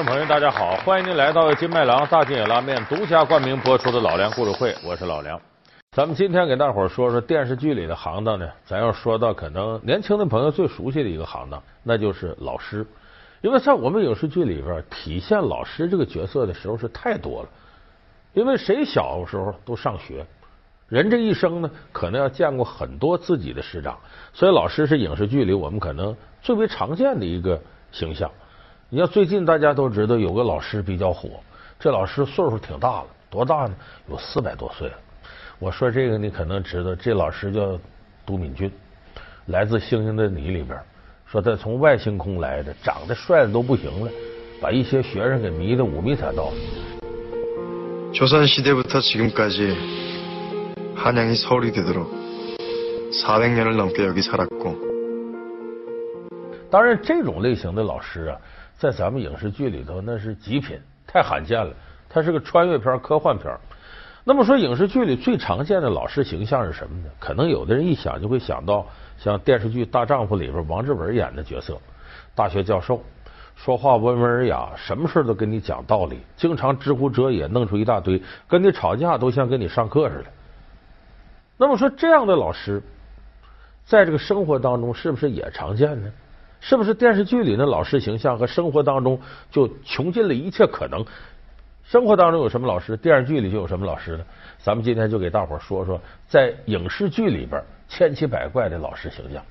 观众朋友，大家好，欢迎您来到金麦郎大金野拉面独家冠名播出的老梁故事会，我是老梁。咱们今天给大伙儿说说电视剧里的行当呢，咱要说到可能年轻的朋友最熟悉的一个行当，那就是老师。因为在我们影视剧里边，体现老师这个角色的时候是太多了。因为谁小时候都上学，人这一生呢，可能要见过很多自己的师长，所以老师是影视剧里我们可能最为常见的一个形象。你像最近大家都知道有个老师比较火，这老师岁数挺大了，多大呢？有四百多岁了。我说这个你可能知道，这老师叫都敏俊，来自《星星的你》里边，说他从外星空来的，长得帅的都不行了，把一些学生给迷得五迷三道。조선시대부터지금까지한양이서울이되도록400년을넘게여기살았고当然，这种类型的老师啊， 在咱们影视剧里头那是极品，太罕见了。它是个穿越片、科幻片。那么说，影视剧里最常见的老师形象是什么呢？可能有的人一想就会想到像电视剧《大丈夫》里边王志文演的角色，大学教授，说话温文尔雅，什么事都跟你讲道理，经常知乎者也，弄出一大堆，跟你吵架都像跟你上课似的。那么说，这样的老师，在这个生活当中是不是也常见呢？是不是电视剧里的老师形象和生活当中就穷尽了一切可能？生活当中有什么老师，电视剧里就有什么老师呢？咱们今天就给大伙说说，在影视剧里边千奇百怪的老师形象。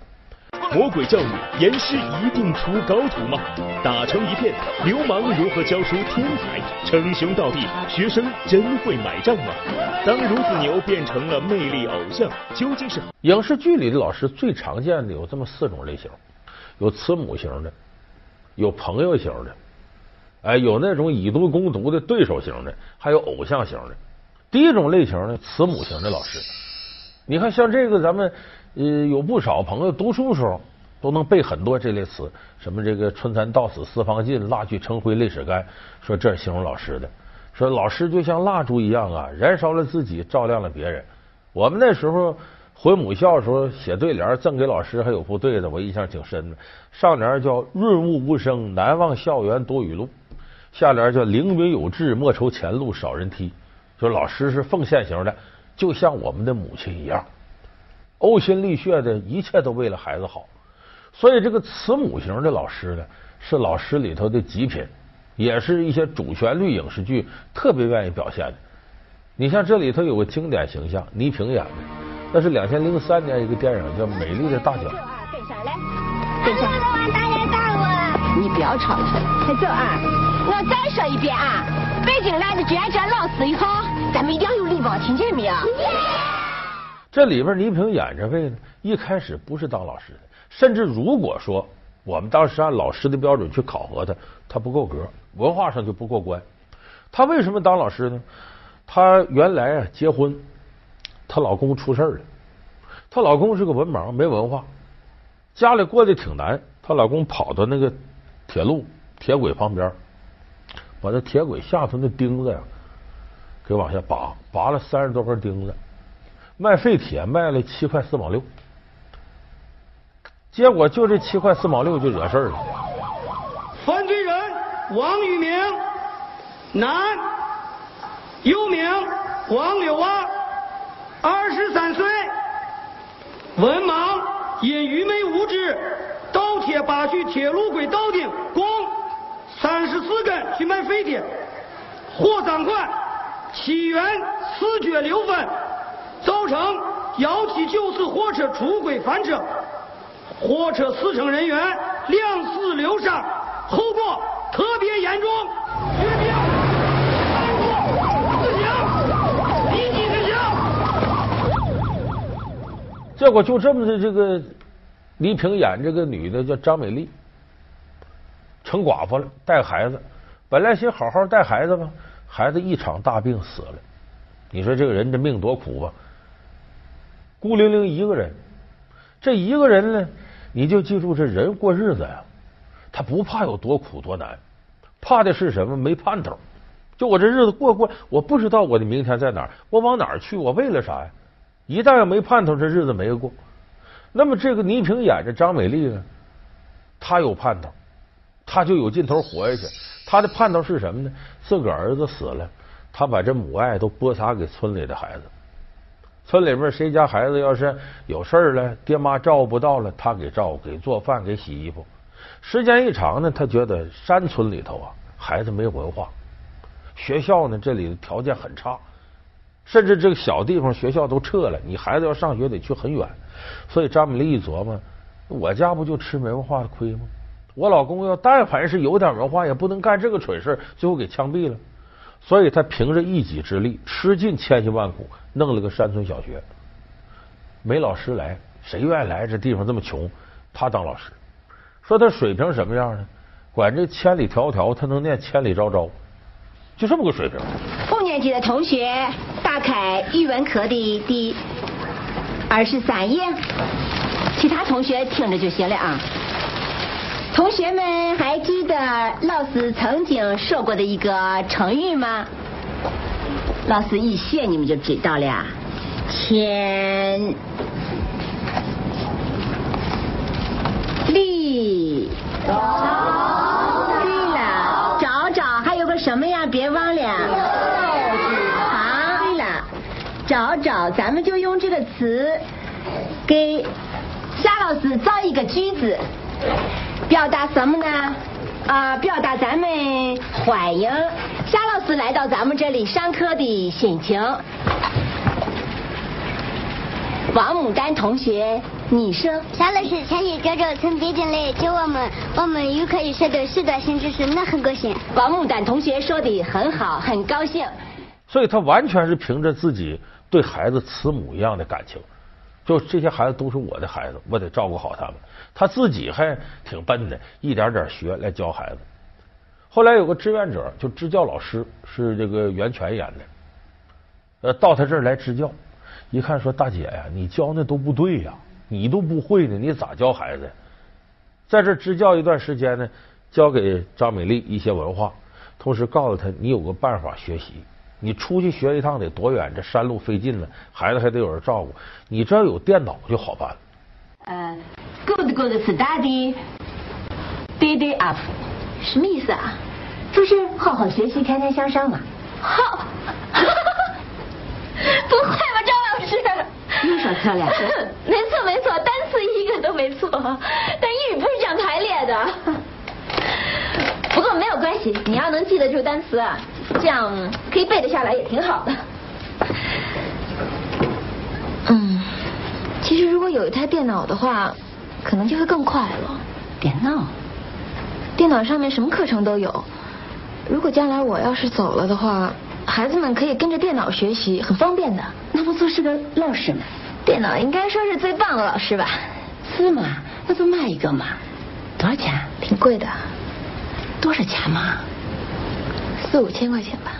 魔鬼教育，严师一定出高徒吗？打成一片，流氓如何教出天才？称兄道弟，学生真会买账吗？当孺子牛变成了魅力偶像，究竟是？影视剧里的老师最常见的有这么四种类型。有慈母型的，有朋友型的，哎，有那种以毒攻毒的对手型的，还有偶像型的。第一种类型呢，慈母型的老师，你看像这个，咱们呃有不少朋友读书时候都能背很多这类词，什么这个春蚕到死丝方尽，蜡炬成灰泪始干，说这形容老师的。说老师就像蜡烛一样啊，燃烧了自己，照亮了别人。我们那时候。回母校的时候写对联赠给老师，还有副对子，我印象挺深的。上联叫“润物无声，难忘校园多雨露”，下联叫“凌云有志，莫愁前路少人梯”。就老师是奉献型的，就像我们的母亲一样，呕心沥血的，一切都为了孩子好。所以这个慈母型的老师呢，是老师里头的极品，也是一些主旋律影视剧特别愿意表现的。你像这里头有个经典形象，倪萍演的。那是两千零三年一个电影叫《美丽的大脚》。等下来，等下。大爷大我。你不要吵了，快走啊！我再说一遍啊！北京来的志愿者老师以后，咱们一定要有礼貌，听见没有？这里边倪萍演这位呢，一开始不是当老师的，甚至如果说我们当时按老师的标准去考核他，他不够格，文化上就不过关。他为什么当老师呢？他原来啊结婚。她老公出事了，她老公是个文盲，没文化，家里过得挺难。她老公跑到那个铁路铁轨旁边，把那铁轨下头那钉子呀，给往下拔，拔了三十多根钉子，卖废铁卖了七块四毛六，结果就这七块四毛六就惹事了。犯罪人王玉明，男，又名王柳娃。二十三岁，文盲，因愚昧无知，倒贴八具铁路轨道钉，共三十四根去卖废铁，获赃款七元四角六分，造成幺七九次火车出轨翻车，火车四乘人员两死六伤，后果特别严重。结果就这么的，这个倪萍演这个女的叫张美丽，成寡妇了，带孩子，本来想好好带孩子吧，孩子一场大病死了。你说这个人这命多苦吧？孤零零一个人，这一个人呢，你就记住，这人过日子呀，他不怕有多苦多难，怕的是什么？没盼头。就我这日子过过，我不知道我的明天在哪儿，我往哪儿去？我为了啥呀？一旦要没盼头，这日子没过。那么这个倪萍演着张美丽呢，她有盼头，她就有劲头活下去。她的盼头是什么呢？自个儿子死了，她把这母爱都播撒给村里的孩子。村里边谁家孩子要是有事儿了，爹妈照顾不到了，她给照顾，给做饭，给洗衣服。时间一长呢，她觉得山村里头啊，孩子没文化，学校呢这里的条件很差，甚至这个小地方学校都撤了，你孩子要上学得去很远。所以张美丽一琢磨，我家不就吃没文化的亏吗？我老公要但凡是有点文化，也不能干这个蠢事，最后给枪毙了。所以他凭着一己之力，吃尽千辛万苦，弄了个山村小学。没老师来，谁愿意来？这地方这么穷，他当老师。说他水平什么样呢？管这千里迢迢，他能念千里昭昭，就这么个水平。五年级的同学，打开语文课的第二十三页，其他同学听着就行了啊。同学们还记得老师曾经说过的一个成语吗？老师一写你们就知道了。千里。好，咱们就用这个词给夏老师造一个句子。表达什么呢？啊，表达咱们欢迎夏老师来到咱们这里上课的心情。王牡丹同学，你说夏老师千里迢迢从北京来教我们，我们又可以学到许多新知识，那很高兴。王牡丹同学说的很好，很高兴。所以他完全是凭着自己对孩子慈母一样的感情。就这些孩子都是我的孩子，我得照顾好他们。他自己还挺笨的，一点点学来教孩子。后来有个志愿者，就支教老师，是这个袁泉演的，呃，到他这儿来支教，一看说：“大姐呀，你教那都不对呀，你都不会呢，你咋教孩子？”在这支教一段时间呢，教给张美丽一些文化，同时告诉他你有个办法学习。你出去学一趟得多远？这山路费劲呢，孩子还得有人照顾。你只要有电脑就好办了。呃，good good study, day day up，什么意思啊？就是好好学习，天天向上嘛。好，不会吧，张老师？又说漂亮。没错没错，单词一个都没错，但英语不是这样排列的。不过没有关系，你要能记得住单词。这样可以背得下来，也挺好的。嗯，其实如果有一台电脑的话，可能就会更快了。电脑？电脑上面什么课程都有。如果将来我要是走了的话，孩子们可以跟着电脑学习，很方便的。那不就是个老师吗？电脑应该说是最棒的老师吧？是吗？那就卖一个嘛。多少钱？挺贵的。多少钱嘛？四五千块钱吧，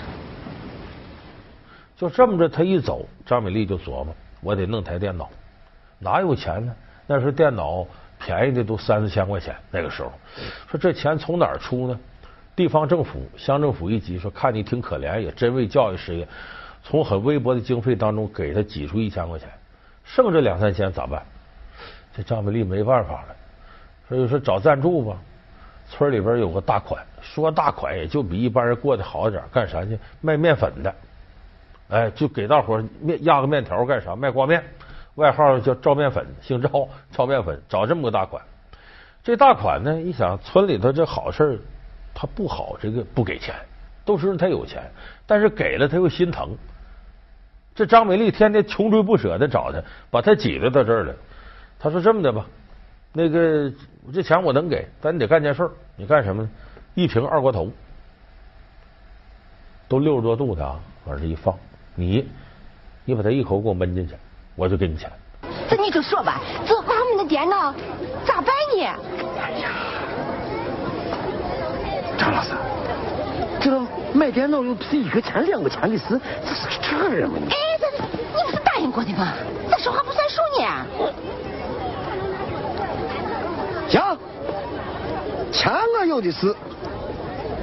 就这么着，他一走，张美丽就琢磨：我得弄台电脑，哪有钱呢？那时候电脑便宜的都三四千块钱，那个时候，说这钱从哪儿出呢？地方政府、乡政府一急，说看你挺可怜，也真为教育事业，从很微薄的经费当中给他挤出一千块钱，剩这两三千咋办？这张美丽没办法了，所以说找赞助吧。村里边有个大款。说大款也就比一般人过得好点，干啥去？卖面粉的，哎，就给大伙面压个面条干啥？卖挂面，外号叫赵面粉，姓赵，赵面粉，找这么个大款。这大款呢，一想村里头这好事他不好，这个不给钱，都知道他有钱，但是给了他又心疼。这张美丽天天穷追不舍的找他，把他挤兑到这儿了。他说这么的吧，那个这钱我能给，但你得干件事你干什么呢？一瓶二锅头，都六十多度的啊，往这一放，你你把它一口给我闷进去，我就给你钱。这你就说吧，这俺们的电脑咋办呢？哎呀，张老师，这买电脑又不是一个钱两个钱的事，这是个这人吗？哎，这你不是答应过的吗？这说话不算数呢。行，钱我有的是。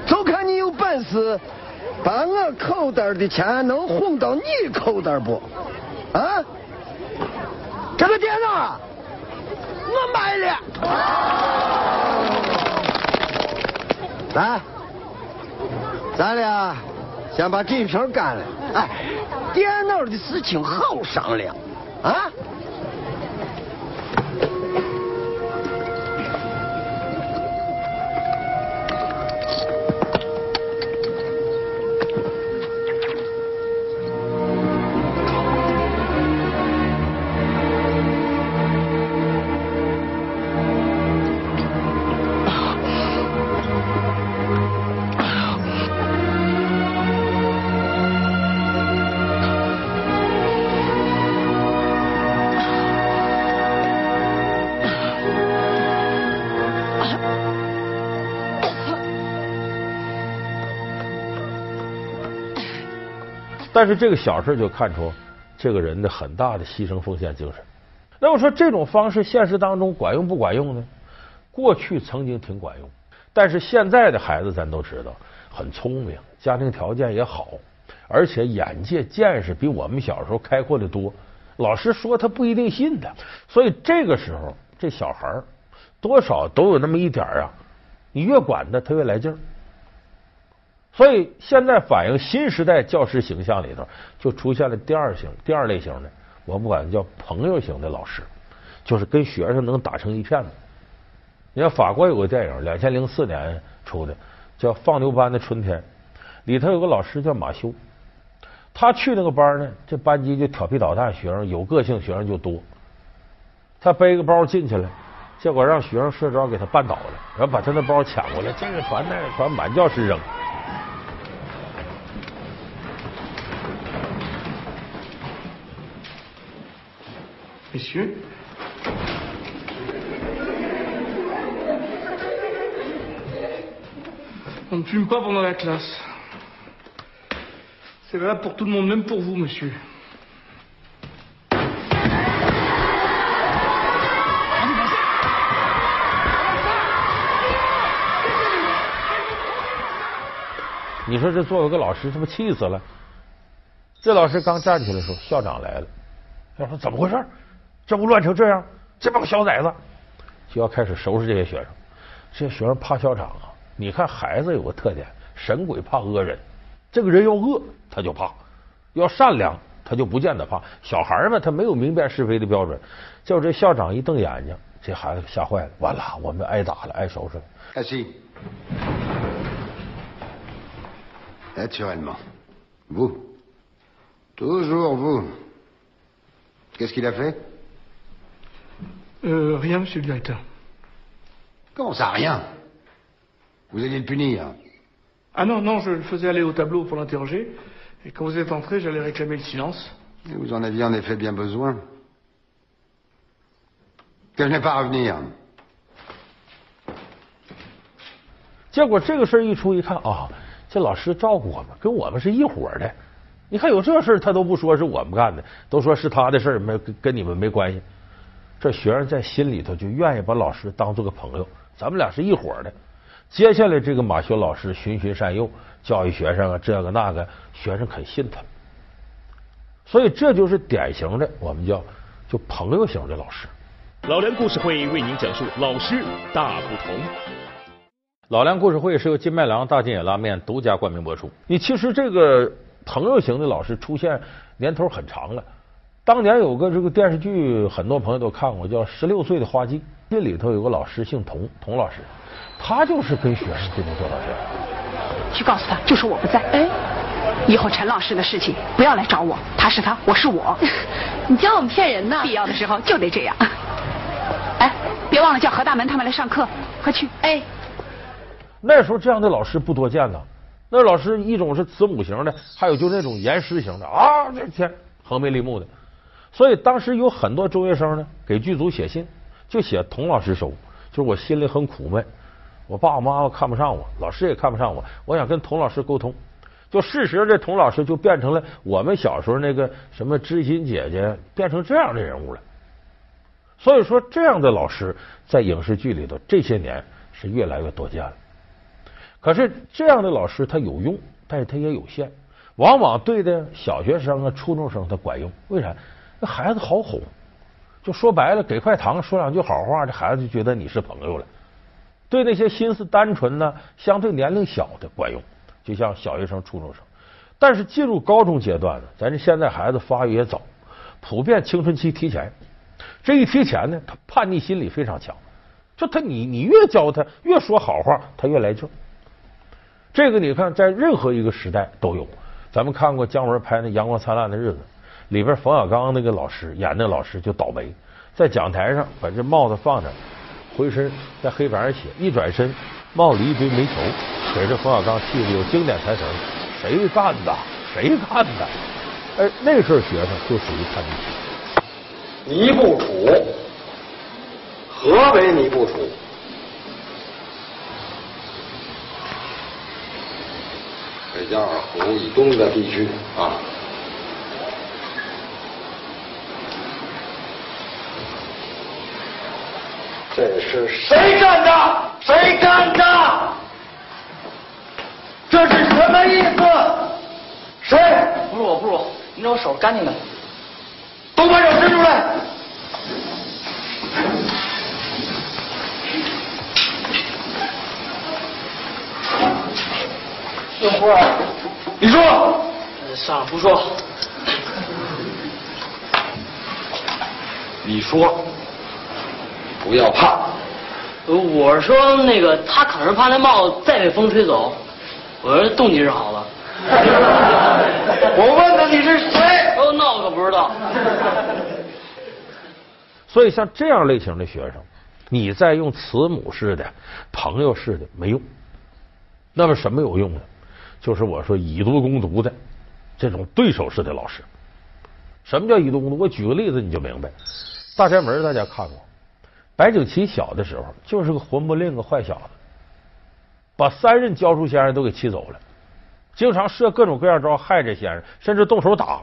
就看你有本事，把我口袋的钱能哄到你口袋不？啊？这个电脑我买了，来，咱俩先把这一瓶干了。哎，电脑的事情好商量啊。但是这个小事就看出这个人的很大的牺牲奉献精神。那么说这种方式现实当中管用不管用呢？过去曾经挺管用，但是现在的孩子咱都知道很聪明，家庭条件也好，而且眼界见识比我们小时候开阔的多。老师说他不一定信他，所以这个时候这小孩多少都有那么一点啊，你越管他，他越来劲儿。所以现在反映新时代教师形象里头，就出现了第二型、第二类型的，我们管叫朋友型的老师，就是跟学生能打成一片的。你看法国有个电影，两千零四年出的，叫《放牛班的春天》，里头有个老师叫马修，他去那个班呢，这班级就调皮捣蛋，学生有个性学生就多。他背个包进去了，结果让学生社招给他绊倒了，然后把他那包抢过来，这个传那个传，满教室扔。Messieurs. On ne fume pas pendant la classe. C'est valable pour tout le monde, même pour vous, monsieur. 你说这作为个老师，是不气死了？这老师刚站起来的时候，校长来了，要说怎么回事？这不乱成这样？这帮小崽子就要开始收拾这些学生。这些学生怕校长啊！你看孩子有个特点，神鬼怕恶人。这个人要恶他就怕，要善良他就不见得怕。小孩们他没有明辨是非的标准。叫这校长一瞪眼睛，这孩子吓坏了，完了，我们挨打了，挨收拾了。开心。Naturellement. Vous. Toujours vous. Qu'est-ce qu'il a fait Euh, rien, monsieur le directeur. Comment ça, rien Vous alliez le punir Ah non, non, je le faisais aller au tableau pour l'interroger. Et quand vous êtes entré, j'allais réclamer le silence. Et Vous en aviez en effet bien besoin. Que je n'ai pas à revenir. 结果这个事儿一出，一看啊， 这老师照顾我们，跟我们是一伙的。你看有这事儿，他都不说是我们干的，都说是他的事儿，没跟你们没关系。这学生在心里头就愿意把老师当做个朋友，咱们俩是一伙的。接下来这个马修老师循循善诱，教育学生啊，这个那个，学生肯信他。所以这就是典型的我们叫就朋友型的老师。老梁故事会为您讲述老师大不同。老梁故事会是由金麦郎大金野拉面独家冠名播出。你其实这个朋友型的老师出现年头很长了。当年有个这个电视剧，很多朋友都看过，叫《十六岁的花季》。这里头有个老师姓童，童老师，他就是跟学生这么做到这样。去告诉他，就说我不在。哎，以后陈老师的事情不要来找我，他是他，我是我。你教我们骗人呢？必要的时候就得这样。哎，别忘了叫何大门他们来上课，快去。哎，那时候这样的老师不多见呐。那老师一种是慈母型的，还有就那种严师型的啊，这天横眉立目的。所以当时有很多中学生呢，给剧组写信，就写童老师收，就是我心里很苦闷，我爸爸妈妈看不上我，老师也看不上我，我想跟童老师沟通。就事实，这童老师就变成了我们小时候那个什么知心姐姐，变成这样的人物了。所以说，这样的老师在影视剧里头这些年是越来越多见了。可是这样的老师他有用，但是他也有限，往往对的小学生啊、初中生他管用，为啥？那孩子好哄，就说白了，给块糖，说两句好话，这孩子就觉得你是朋友了。对那些心思单纯呢、相对年龄小的管用，就像小学生、初中生。但是进入高中阶段呢，咱这现在孩子发育也早，普遍青春期提前。这一提前呢，他叛逆心理非常强，就他你你越教他，越说好话，他越来劲。这个你看，在任何一个时代都有。咱们看过姜文拍那《阳光灿烂的日子》，里边冯小刚那个老师演那老师就倒霉，在讲台上把这帽子放着，浑身在黑板上写，一转身帽里一堆煤球，给这冯小刚气的有经典台词：“谁干的？谁干的？”哎，那时候学生就属于叛逆期。你不处，何为你不处？北京二湖以东的地区啊，这是谁干的？谁干的？这是什么意思？谁？不是我，不是我，你让我手干净的。都把手伸出来！永福啊，你说，呃算了，不说了。你说，不要怕。呃我说那个，他可能是怕那帽子再被风吹走。我说动机是好的。我问他你是谁？哦，那我可不知道。所以像这样类型的学生，你再用慈母式的、朋友式的没用。那么什么有用呢？就是我说以毒攻毒的这种对手式的老师。什么叫以毒攻毒？我举个例子你就明白。大宅门大家看过，白景琦小的时候就是个混不吝个坏小子，把三任教书先生都给气走了，经常设各种各样招害这先生，甚至动手打。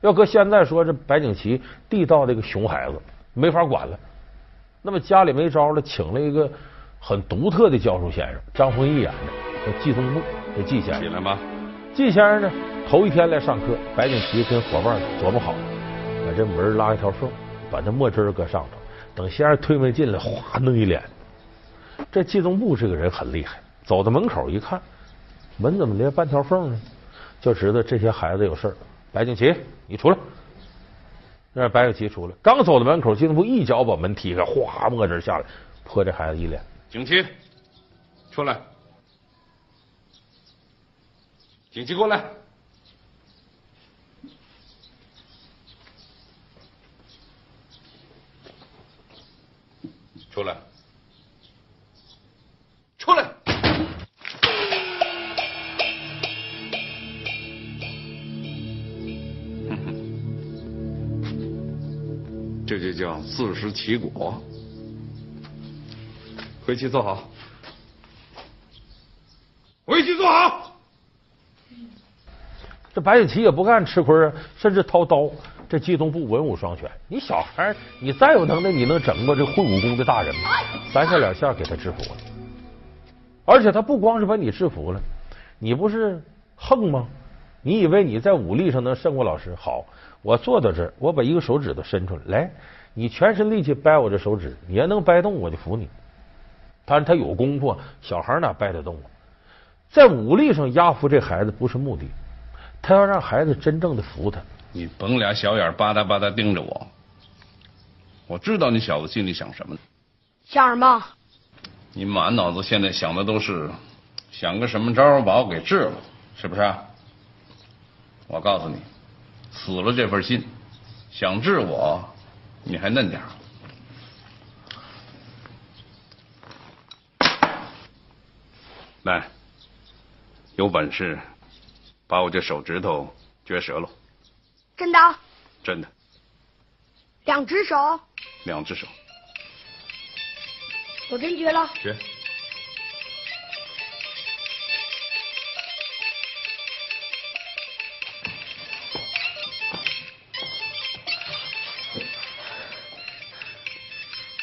要搁现在说，这白景琦地道的一个熊孩子，没法管了。那么家里没招了，请了一个很独特的教书先生，张丰毅演的，叫季东木，这季先生。起来吧。季先生呢，头一天来上课，白景琦跟伙伴琢磨好，把这门拉一条缝，把那墨汁搁上头，等先生推门进来，哗弄一脸。这季东木这个人很厉害，走到门口一看，门怎么连半条缝呢？就知道这些孩子有事儿。白景琦，你出来。让白景琦出来，刚走到门口，季东木一脚把门踢开，哗，墨汁下来，泼这孩子一脸。景琦，出来。紧急，过来。出来。出来。这就叫自食其果。回去坐好。回去坐好。这白景琦也不干吃亏啊，甚至掏刀。这季东部文武双全，你小孩你再有能耐，你能整过这会武功的大人吗？三下两下给他制服了。而且他不光是把你制服了，你不是横吗？你以为你在武力上能胜过老师？好，我坐到这儿，我把一个手指头伸出来，来，你全身力气掰我这手指，你要能掰动，我就服你。但是他有功夫，小孩哪掰得动啊？在武力上压服这孩子不是目的，他要让孩子真正的服他。你甭俩小眼吧嗒吧嗒盯着我，我知道你小子心里想什么呢。想什么？你满脑子现在想的都是想个什么招把我给治了，是不是？我告诉你，死了这份心，想治我，你还嫩点来，有本事把我这手指头撅折了。真的？真的。两只手？两只手。我真撅了。绝。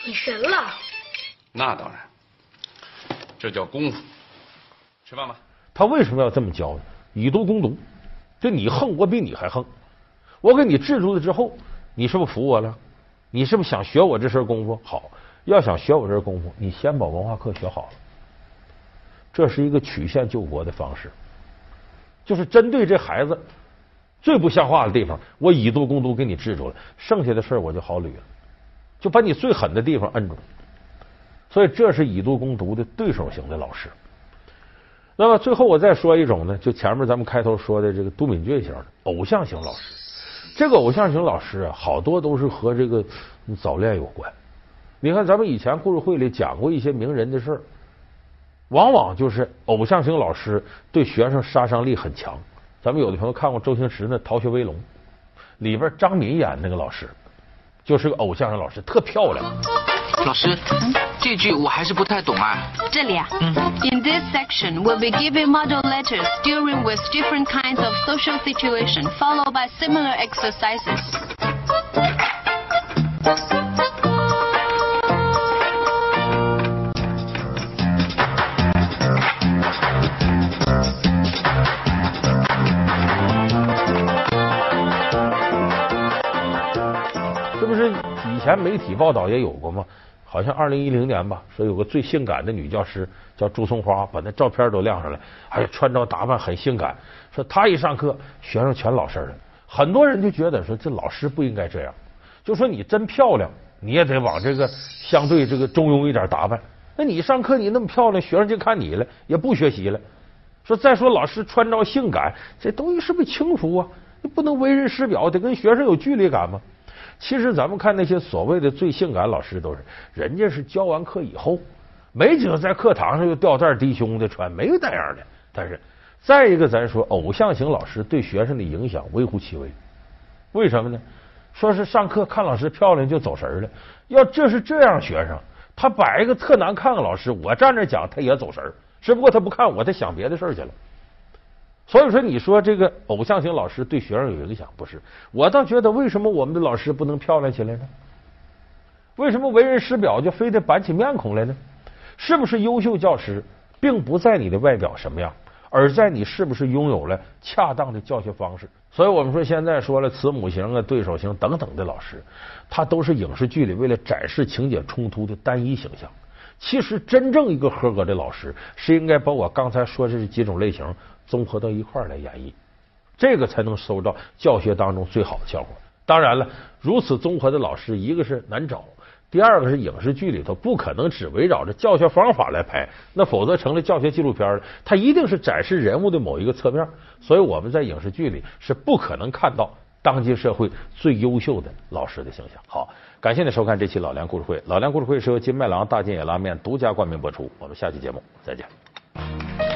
你神了。那当然，这叫功夫。吃饭吧。他为什么要这么教呢？以毒攻毒。就你横，我比你还横。我给你制住了之后，你是不是服我了？你是不是想学我这身功夫？好，要想学我这身功夫，你先把文化课学好了。这是一个曲线救国的方式。就是针对这孩子最不像话的地方，我以毒攻毒给你治住了，剩下的事儿我就好捋了，就把你最狠的地方摁住。所以这是以毒攻毒的对手型的老师。那么最后我再说一种呢，就前面咱们开头说的这个都敏俊型的偶像型老师。这个偶像型老师啊，好多都是和这个早恋有关。你看，咱们以前故事会里讲过一些名人的事儿，往往就是偶像型老师对学生杀伤力很强。咱们有的朋友看过周星驰的《逃学威龙》，里边张敏演那个老师就是个偶像型老师，特漂亮。老师，这句我还是不太懂啊。这里啊，In this section, we'll be giving model letters dealing with different kinds of social situation, followed by similar exercises. 这不是以前媒体报道也有过吗？好像二零一零年吧，说有个最性感的女教师叫朱松花，把那照片都亮上来，哎呀，穿着打扮很性感。说她一上课，学生全老实了。很多人就觉得说这老师不应该这样，就说你真漂亮，你也得往这个相对这个中庸一点打扮。那你上课你那么漂亮，学生就看你了，也不学习了。说再说老师穿着性感，这东西是不是轻浮啊？你不能为人师表，得跟学生有距离感吗？其实咱们看那些所谓的最性感老师，都是人家是教完课以后，没几个在课堂上又吊带低胸的穿，没有那样的。但是再一个，咱说偶像型老师对学生的影响微乎其微。为什么呢？说是上课看老师漂亮就走神了。要这是这样，学生他摆一个特难看的老师，我站着讲他也走神只不过他不看我，他想别的事去了。所以说，你说这个偶像型老师对学生有影响，不是？我倒觉得，为什么我们的老师不能漂亮起来呢？为什么为人师表就非得板起面孔来呢？是不是优秀教师，并不在你的外表什么样，而在你是不是拥有了恰当的教学方式？所以我们说，现在说了慈母型啊、对手型等等的老师，他都是影视剧里为了展示情节冲突的单一形象。其实，真正一个合格的老师，是应该把我刚才说的这几种类型。综合到一块儿来演绎，这个才能收到教学当中最好的效果。当然了，如此综合的老师，一个是难找，第二个是影视剧里头不可能只围绕着教学方法来拍，那否则成了教学纪录片了。它一定是展示人物的某一个侧面，所以我们在影视剧里是不可能看到当今社会最优秀的老师的形象。好，感谢您收看这期老梁故事会。老梁故事会是由金麦郎大金野拉面独家冠名播出。我们下期节目再见。